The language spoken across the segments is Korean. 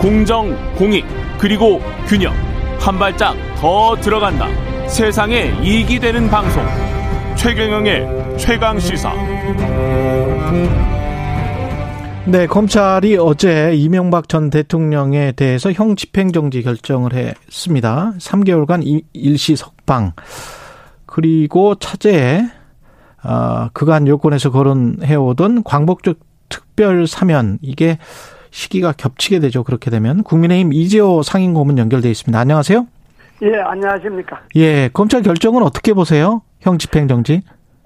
공정, 공익, 그리고 균형. 한 발짝 더 들어간다. 세상에 이익이 되는 방송. 최경영의 최강 시사. 네, 검찰이 어제 이명박 전 대통령에 대해서 형 집행정지 결정을 했습니다. 3개월간 일시 석방. 그리고 차제에 어, 그간 여권에서 거론해오던 광복적 특별 사면 이게 시기가 겹치게 되죠. 그렇게 되면 국민의힘 이재호 상임고문 연결돼 있습니다. 안녕하세요. 예, 안녕하십니까. 예, 검찰 결정은 어떻게 보세요? 형 집행정지?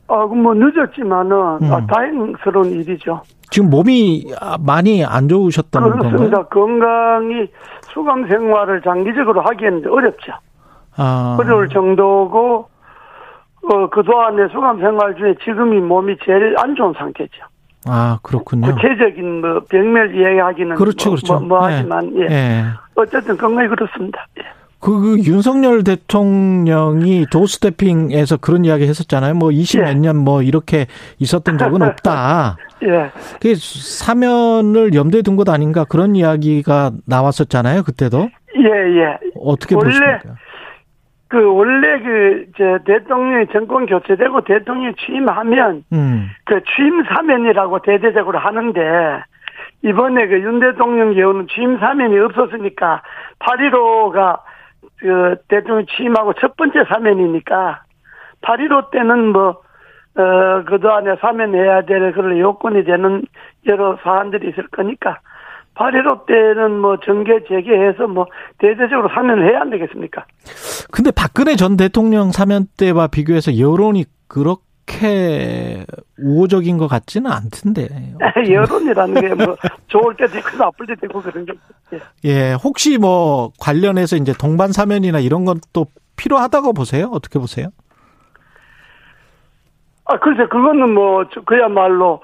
어, 뭐 늦었지만은 음. 아, 다행스러운 일이죠. 지금 몸이 많이 안 좋으셨다는 건가요? 그렇습니다. 건강이 수감 생활을 장기적으로 하기에는 어렵죠. 아. 어려울 정도고 어, 그동안의 수감 생활 중에 지금이 몸이 제일 안 좋은 상태죠. 아, 그렇군요. 구체적인 뭐 병멸 이야기하기는 그렇죠, 뭐, 그렇죠. 뭐, 뭐 하지만 예. 예. 어쨌든 건강이 그렇습니다. 예. 그, 그 윤석열 대통령이 도스태핑에서 그런 이야기 했었잖아요. 뭐 20몇 예. 년뭐 이렇게 있었던 적은 없다. 예. 그 사면을 염두에 둔 것 아닌가 그런 이야기가 나왔었잖아요. 그때도. 예, 예. 어떻게 보십니까? 그 원래 그저 대통령이 정권 교체되고 대통령 취임하면 음. 그 취임 사면이라고 대대적으로 하는데 이번에 그 윤 대통령 경우는 취임 사면이 없었으니까 8.15가 그 대통령 취임하고 첫 번째 사면이니까 8.15 때는 뭐, 어, 그동안에 사면해야 될 그런 요건이 되는 여러 사안들이 있을 거니까 8.15 때는 뭐 정계 재개해서 뭐 대대적으로 사면을 해야 안 되겠습니까? 근데 박근혜 전 대통령 사면 때와 비교해서 여론이 그렇게 우호적인 것 같지는 않던데. 여론이라는 게 뭐 좋을 때도 있고 나쁠 때도 있고 그런 게. 예. 예, 혹시 뭐 관련해서 이제 동반 사면이나 이런 것도 필요하다고 보세요? 어떻게 보세요? 아, 글쎄, 그거는 뭐, 그야말로,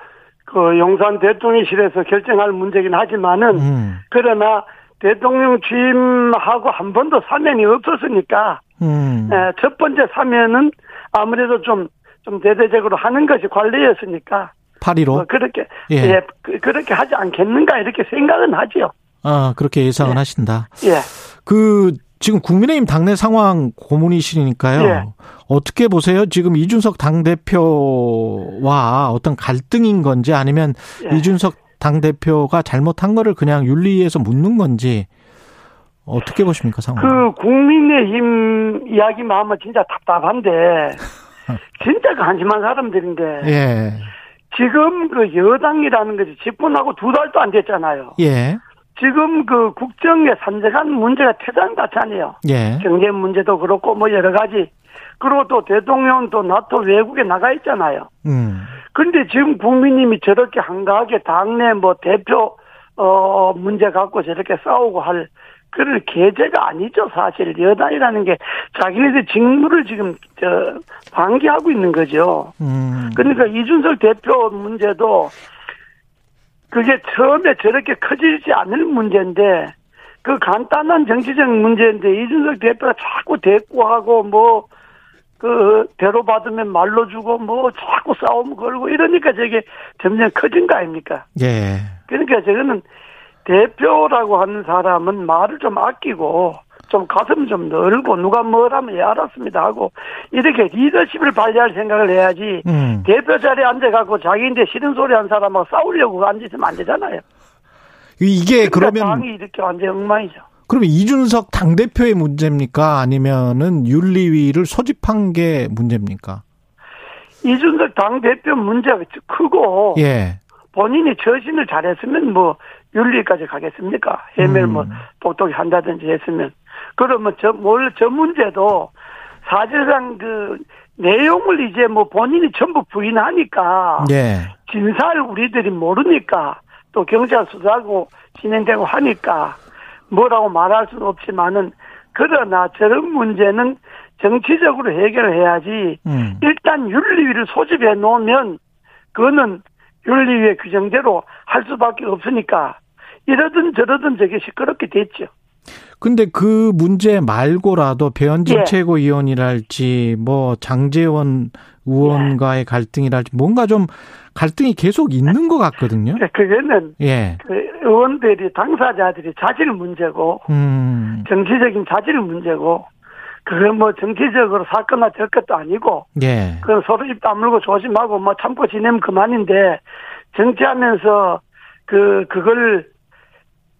그 용산 대통령실에서 결정할 문제긴 하지만은 음. 그러나 대통령 취임하고 한 번도 사면이 없었으니까 음. 에, 첫 번째 사면은 아무래도 좀 좀 대대적으로 하는 것이 관리였으니까 8.15뭐 그렇게 예. 예. 그, 그렇게 하지 않겠는가 이렇게 생각은 하지요. 아 그렇게 예상은 예. 하신다. 예. 그 지금 국민의힘 당내 상황 고문이시니까요. 예. 어떻게 보세요? 지금 이준석 당대표와 어떤 갈등인 건지 아니면 예. 이준석 당대표가 잘못한 거를 그냥 윤리위에서 묻는 건지 어떻게 보십니까 상황? 그 국민의힘 이야기만 하면 진짜 답답한데 진짜 관심한 사람들인데 예. 지금 그 여당이라는 것이 집권하고 두 달도 안 됐잖아요. 예. 지금 그 국정에 산재한 문제가 태산같잖아요. 예. 경제 문제도 그렇고 뭐 여러 가지. 그리고 또 대통령 또 나토 외국에 나가 있잖아요. 음. 근데 지금 국민님이 저렇게 한가하게 당내 뭐 대표 어 문제 갖고 저렇게 싸우고 할 그럴 계제가 아니죠 사실 여당이라는 게 자기네들 직무를 지금 저 방기하고 있는 거죠. 음. 그러니까 이준석 대표 문제도 그게 처음에 저렇게 커지지 않을 문제인데 그 간단한 정치적 문제인데 이준석 대표가 자꾸 대꾸하고 뭐 그 대로 받으면 말로 주고 뭐 자꾸 싸움 걸고 이러니까 저게 점점 커진 거 아닙니까? 예. 그러니까 저거는 대표라고 하는 사람은 말을 좀 아끼고 좀 가슴 좀 넓고 누가 뭐라면 예 알았습니다 하고 이렇게 리더십을 발휘할 생각을 해야지 음. 대표 자리에 앉아갖고 자기인데 싫은 소리 한 사람하고 싸우려고 앉으시면 안 되잖아요. 이게 그러면 당이 이렇게 완전 엉망이죠. 그러면 이준석 당 대표의 문제입니까? 아니면은 윤리위를 소집한 게 문제입니까? 이준석 당 대표 문제가 크고 예. 본인이 처신을 잘했으면 뭐 윤리까지 가겠습니까? 해밀 뭐 음. 복독 한다든지 했으면 그러면 저, 뭘, 저 문제도 사실상 그 내용을 이제 뭐 본인이 전부 부인하니까. 예. 진사를 우리들이 모르니까 또 경찰 수사하고 진행되고 하니까 뭐라고 말할 수는 없지만은 그러나 저런 문제는 정치적으로 해결을 해야지 음. 일단 윤리위를 소집해 놓으면 그거는 윤리위의 규정대로 할 수밖에 없으니까 이러든 저러든 저게 시끄럽게 됐죠. 근데 그 문제 말고라도 배현진 예. 최고위원이랄지 뭐 장재원 의원과의 예. 갈등이랄지 뭔가 좀 갈등이 계속 있는 것 같거든요. 네, 그거는 예. 그 의원들이 당사자들이 자질 문제고 음. 정치적인 자질 문제고 그건 뭐 정치적으로 사건화 될 것도 아니고 예. 그건 서로 입 다물고 조심하고 뭐 참고 지내면 그만인데 정치하면서 그 그걸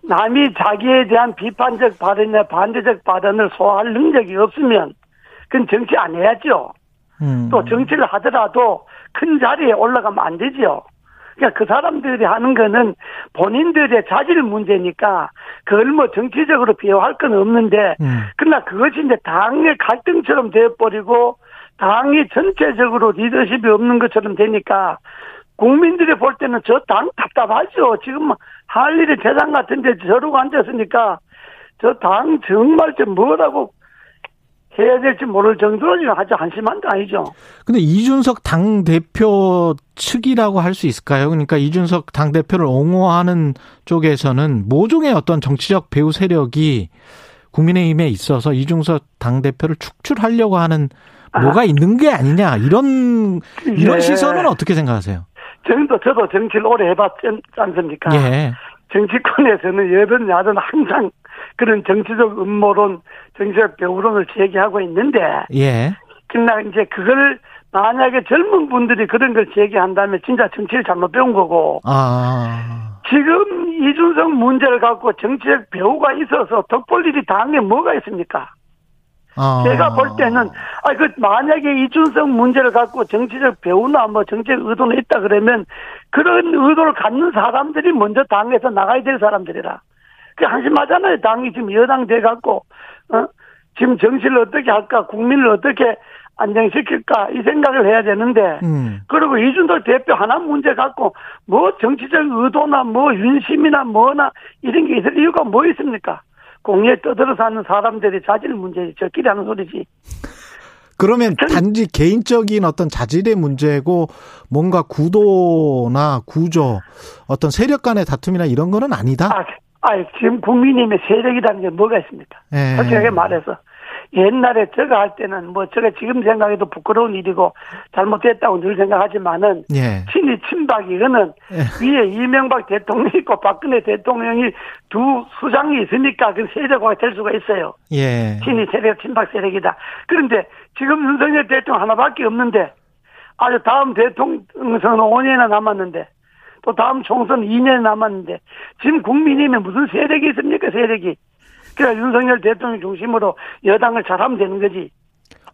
남이 자기에 대한 비판적 발언이나 반대적 발언을 소화할 능력이 없으면 그건 정치 안 해야죠. 음. 또 정치를 하더라도 큰 자리에 올라가면 안 되죠. 그러니까 그 사람들이 하는 거는 본인들의 자질 문제니까 그걸 뭐 정치적으로 비호할 건 없는데 음. 그러나 그것이 이제 당의 갈등처럼 되어버리고 당이 전체적으로 리더십이 없는 것처럼 되니까 국민들이 볼 때는 저 당 답답하죠. 지금 할 일이 대장 같은데 저러고 앉았으니까 저 당 정말 좀 뭐라고 해야 될지 모를 정도로 아주 한심한 거 아니죠. 근데 이준석 당 대표 측이라고 할 수 있을까요? 그러니까 이준석 당 대표를 옹호하는 쪽에서는 모종의 어떤 정치적 배후 세력이 국민의힘에 있어서 이준석 당 대표를 축출하려고 하는 뭐가 아. 있는 게 아니냐 이런 이런 예. 시선은 어떻게 생각하세요? 저도 저도 정치를 오래 해봤지 않습니까? 예. 정치권에서는 여든 야든 항상 그런 정치적 음모론, 정치적 배우론을 제기하고 있는데, 예. 그러나 이제 그걸 만약에 젊은 분들이 그런 걸 제기한다면 진짜 정치를 잘못 배운 거고, 아. 지금 이준석 문제를 갖고 정치적 배우가 있어서 덕볼 일이 당에 뭐가 있습니까? 아. 제가 볼 때는 아그 만약에 이준석 문제를 갖고 정치적 배우나 뭐 정치적 의도는 있다 그러면 그런 의도를 갖는 사람들이 먼저 당에서 나가야 될 사람들이라. 그 한심하잖아요. 당이 지금 여당 돼 갖고 어? 지금 정치를 어떻게 할까, 국민을 어떻게 안정시킬까 이 생각을 해야 되는데 음. 그리고 이준석 대표 하나 문제 갖고 뭐 정치적 의도나 뭐 윤심이나 뭐나 이런 게 있을 이유가 뭐 있습니까? 공에 떠들어 사는 사람들이 자질 문제지 저끼리 하는 소리지. 그러면 단지 개인적인 어떤 자질의 문제고 뭔가 구도나 구조 어떤 세력 간의 다툼이나 이런 거는 아니다. 아, 아 지금 국민님의 세력이라는 게 뭐가 있습니까? 예. 솔직하게 말해서 옛날에 저가 할 때는 뭐 저가 지금 생각해도 부끄러운 일이고 잘못됐다고 늘 생각하지만은 예. 친이 친박 이거는 예. 위에 이명박 대통령이 있고 박근혜 대통령이 두 수장이 있으니까 그 세력화가 될 수가 있어요. 예. 친이 세력 친박 세력이다. 그런데 지금 윤석열 대통령 하나밖에 없는데 아주 다음 대통령 선은 5년이나 남았는데 또 다음 총선 2년 남았는데 지금 국민이면 무슨 세력이 있습니까 세력이 그러니까 윤석열 대통령 중심으로 여당을 잘하면 되는 거지.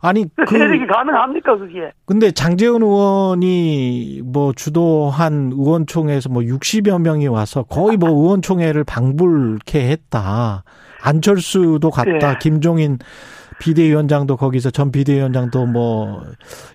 아니 그 세력이 가능합니까 그게? 근데 장재훈 의원이 뭐 주도한 의원총회에서 뭐 60여 명이 와서 거의 뭐 의원총회를 방불케 했다. 안철수도 갔다. 네. 김종인 비대위원장도 거기서 전 비대위원장도 뭐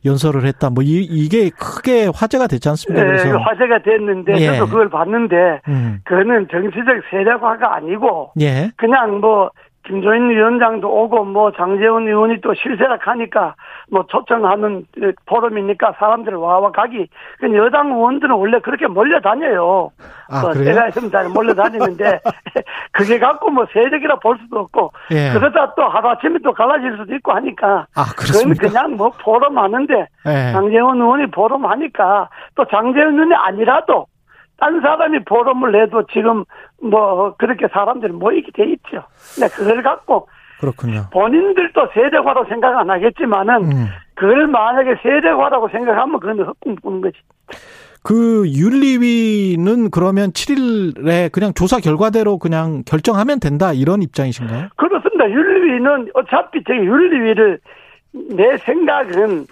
연설을 했다. 뭐 이, 이게 크게 화제가 됐지 않습니까? 네, 그래서 화제가 됐는데 예. 저도 그걸 봤는데 음. 그거는 정치적 세력화가 아니고 예. 그냥 뭐 김조인 위원장도 오고 뭐 장재원 의원이 또 실세락하니까 뭐 초청하는 포럼이니까 사람들 와와 가기. 그 여당 의원들은 원래 그렇게 몰려다녀요. 아, 뭐 그래요? 제가 있으면 잘 몰려다니는데 그게 갖고 뭐 세력이라 볼 수도 없고 예. 그러다 또 하루아침에 또 갈라질 수도 있고 하니까 아, 그건 그냥 뭐 포럼 하는데 예. 장재원 의원이 포럼 하니까 또 장재원 의원이 아니라도 딴 사람이 포럼을 해도 지금 뭐 그렇게 사람들이 모이게 돼 있죠. 근데 그걸 갖고 그렇군요. 본인들도 세력화로 생각 안 하겠지만은 음. 그걸 만약에 세력화라고 생각하면 그건 헛꿈 꾸는 거지. 그 윤리위는 그러면 7일에 그냥 조사 결과대로 그냥 결정하면 된다 이런 입장이신가요? 그렇습니다. 윤리위는 어차피 제 윤리위를 내 생각은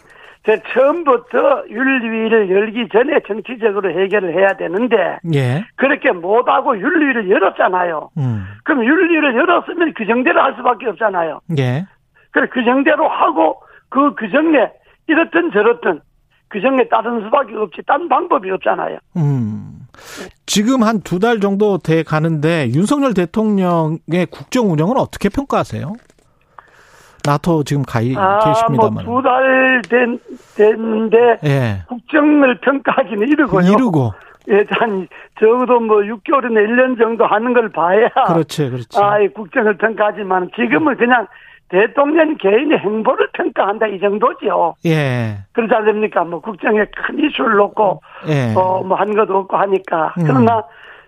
제 처음부터 윤리위를 열기 전에 정치적으로 해결을 해야 되는데 예. 그렇게 못하고 윤리위를 열었잖아요. 음. 그럼 윤리위를 열었으면 규정대로 할 수밖에 없잖아요. 예. 그래 규정대로 하고 그 규정에 이렇든 저렇든 규정에 따른 수밖에 없지 딴 방법이 없잖아요. 음. 지금 한 두 달 정도 돼 가는데 윤석열 대통령의 국정 운영은 어떻게 평가하세요? 나토 지금 가 아, 계십니다만. 뭐 두달 된, 됐는데. 예. 국정을 평가하기는 이르고요. 이르고. 예, 한, 적어도 뭐 6개월이나 1년 정도 하는 걸 봐야. 그렇지, 그렇지. 아, 이 국정을 평가하지만 지금은 그냥 대통령 개인의 행보를 평가한다 이 정도죠. 예. 그렇지 않습니까? 뭐 국정에 큰 이슈를 놓고, 예. 어, 뭐 한 것도 없고 하니까. 음. 그러나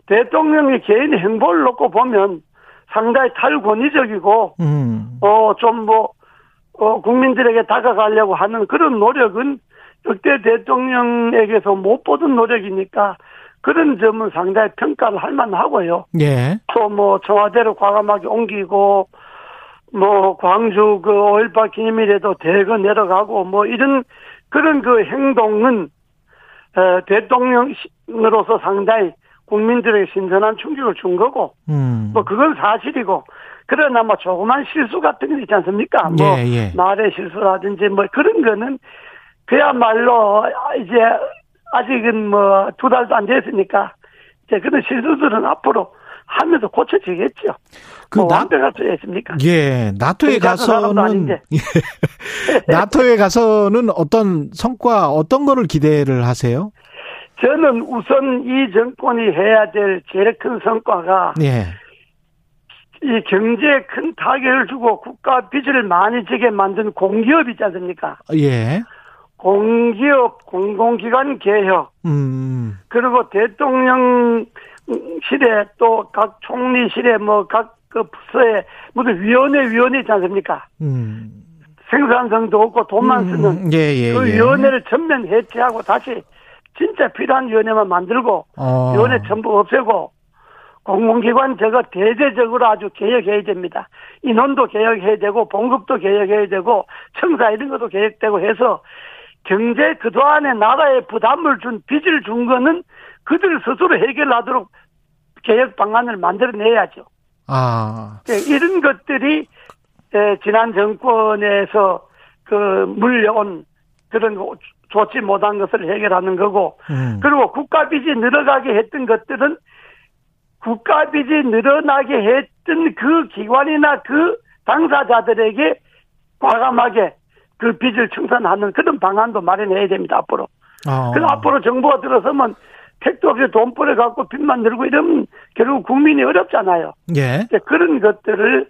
대통령의 개인의 행보를 놓고 보면 상당히 탈권위적이고, 음. 어, 좀 뭐, 어, 국민들에게 다가가려고 하는 그런 노력은 역대 대통령에게서 못 보던 노력이니까 그런 점은 상당히 평가를 할 만하고요. 예. 또 뭐 청와대로 과감하게 옮기고 뭐 광주 그 5.18 기념일에도 대거 내려가고 뭐 이런 그런 그 행동은 어, 대통령으로서 상당히 국민들에게 신선한 충격을 준 거고 음. 뭐 그건 사실이고 그러나 뭐 조그만 실수 같은 게 있지 않습니까? 뭐 예, 예. 말의 실수라든지 뭐 그런 거는 그야말로 이제 아직은 뭐 두 달도 안 됐으니까 이제 그런 실수들은 앞으로 하면서 고쳐지겠죠. 그 뭐 나, 완벽할 수 있습니까? 예, 나토에 가서는 예. 나토에 가서는 어떤 성과 어떤 거를 기대를 하세요? 저는 우선 이 정권이 해야 될 제일 큰 성과가 예. 이 경제에 큰 타격을 주고 국가 빚을 많이 지게 만든 공기업 있지 않습니까? 예. 공기업 공공기관 개혁 음. 그리고 대통령실에 또 각 총리실에 뭐 각 그 부서에 무슨 위원회 위원회 있지 않습니까? 음. 생산성도 없고 돈만 음. 쓰는 예, 예, 그 예. 위원회를 전면 해체하고 다시 진짜 필요한 위원회만 만들고 어. 위원회 전부 없애고 공공기관 저거 대대적으로 아주 개혁해야 됩니다. 인원도 개혁해야 되고 봉급도 개혁해야 되고 청사 이런 것도 개혁되고 해서 경제 그동안에 나라에 부담을 준 빚을 준 거는 그들 스스로 해결하도록 개혁 방안을 만들어내야죠. 아. 네, 이런 것들이 지난 정권에서 그 물려온 그런 좋지 못한 것을 해결하는 거고 음. 그리고 국가 빚이 늘어가게 했던 것들은 국가 빚이 늘어나게 했던 그 기관이나 그 당사자들에게 과감하게 그 빚을 청산하는 그런 방안도 마련해야 됩니다, 앞으로. 어. 그럼 앞으로 정부가 들어서면 택도 없이 돈벌어 갖고 빚만 늘고 이러면 결국 국민이 어렵잖아요. 예. 그런 것들을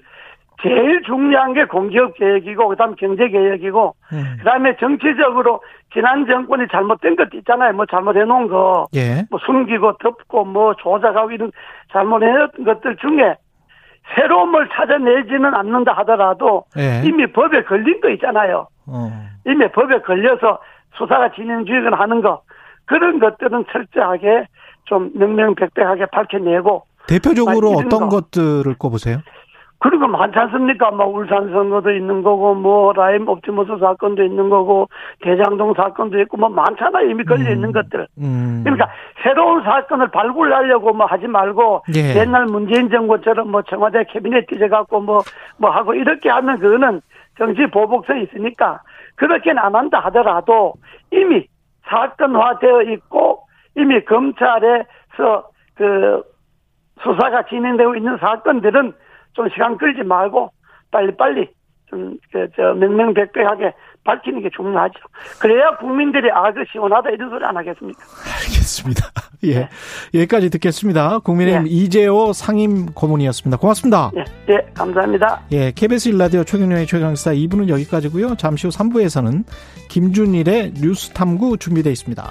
제일 중요한 게 공기업 계획이고 그다음 경제 계획이고 음. 그다음에 정치적으로 지난 정권이 잘못된 것도 있잖아요. 뭐 잘못해 놓은 거, 예. 뭐 숨기고 덮고 뭐 조작하고 이런 잘못해 놓은 것들 중에 새로운 걸 찾아내지는 않는다 하더라도 예. 이미 법에 걸린 거 있잖아요. 어. 이미 법에 걸려서 수사가 진행 중이건 하는 거 그런 것들은 철저하게 좀 명명백백하게 밝혀내고 대표적으로 어떤 거. 것들을 꼽으세요? 그리고 많지 않습니까? 뭐 울산 선거도 있는 거고 뭐 라임 옵티머스 사건도 있는 거고 대장동 사건도 있고 뭐 많잖아요. 이미 걸려 있는 음. 것들. 음. 그러니까 새로운 사건을 발굴하려고 뭐 하지 말고 예. 옛날 문재인 정부처럼 뭐 청와대 캐비넷 뒤져갖고 뭐뭐 뭐 하고 이렇게 하면 그거는 정치 보복성이 있으니까 그렇게는 안 한다 하더라도 이미 사건화되어 있고 이미 검찰에서 그 수사가 진행되고 있는 사건들은 좀 시간 끌지 말고 빨리빨리 좀, 그, 저, 명명백백하게 밝히는 게 중요하죠. 그래야 국민들이 아, 그 시원하다 이런 소리 안 하겠습니까? 알겠습니다. 예. 네. 여기까지 듣겠습니다. 국민의힘 네. 이재호 상임 고문이었습니다. 고맙습니다. 예, 네, 감사합니다. 예, KBS 일라디오 최경영의 최강시사 2부는 여기까지고요. 잠시 후 3부에서는 김준일의 뉴스 탐구 준비되어 있습니다.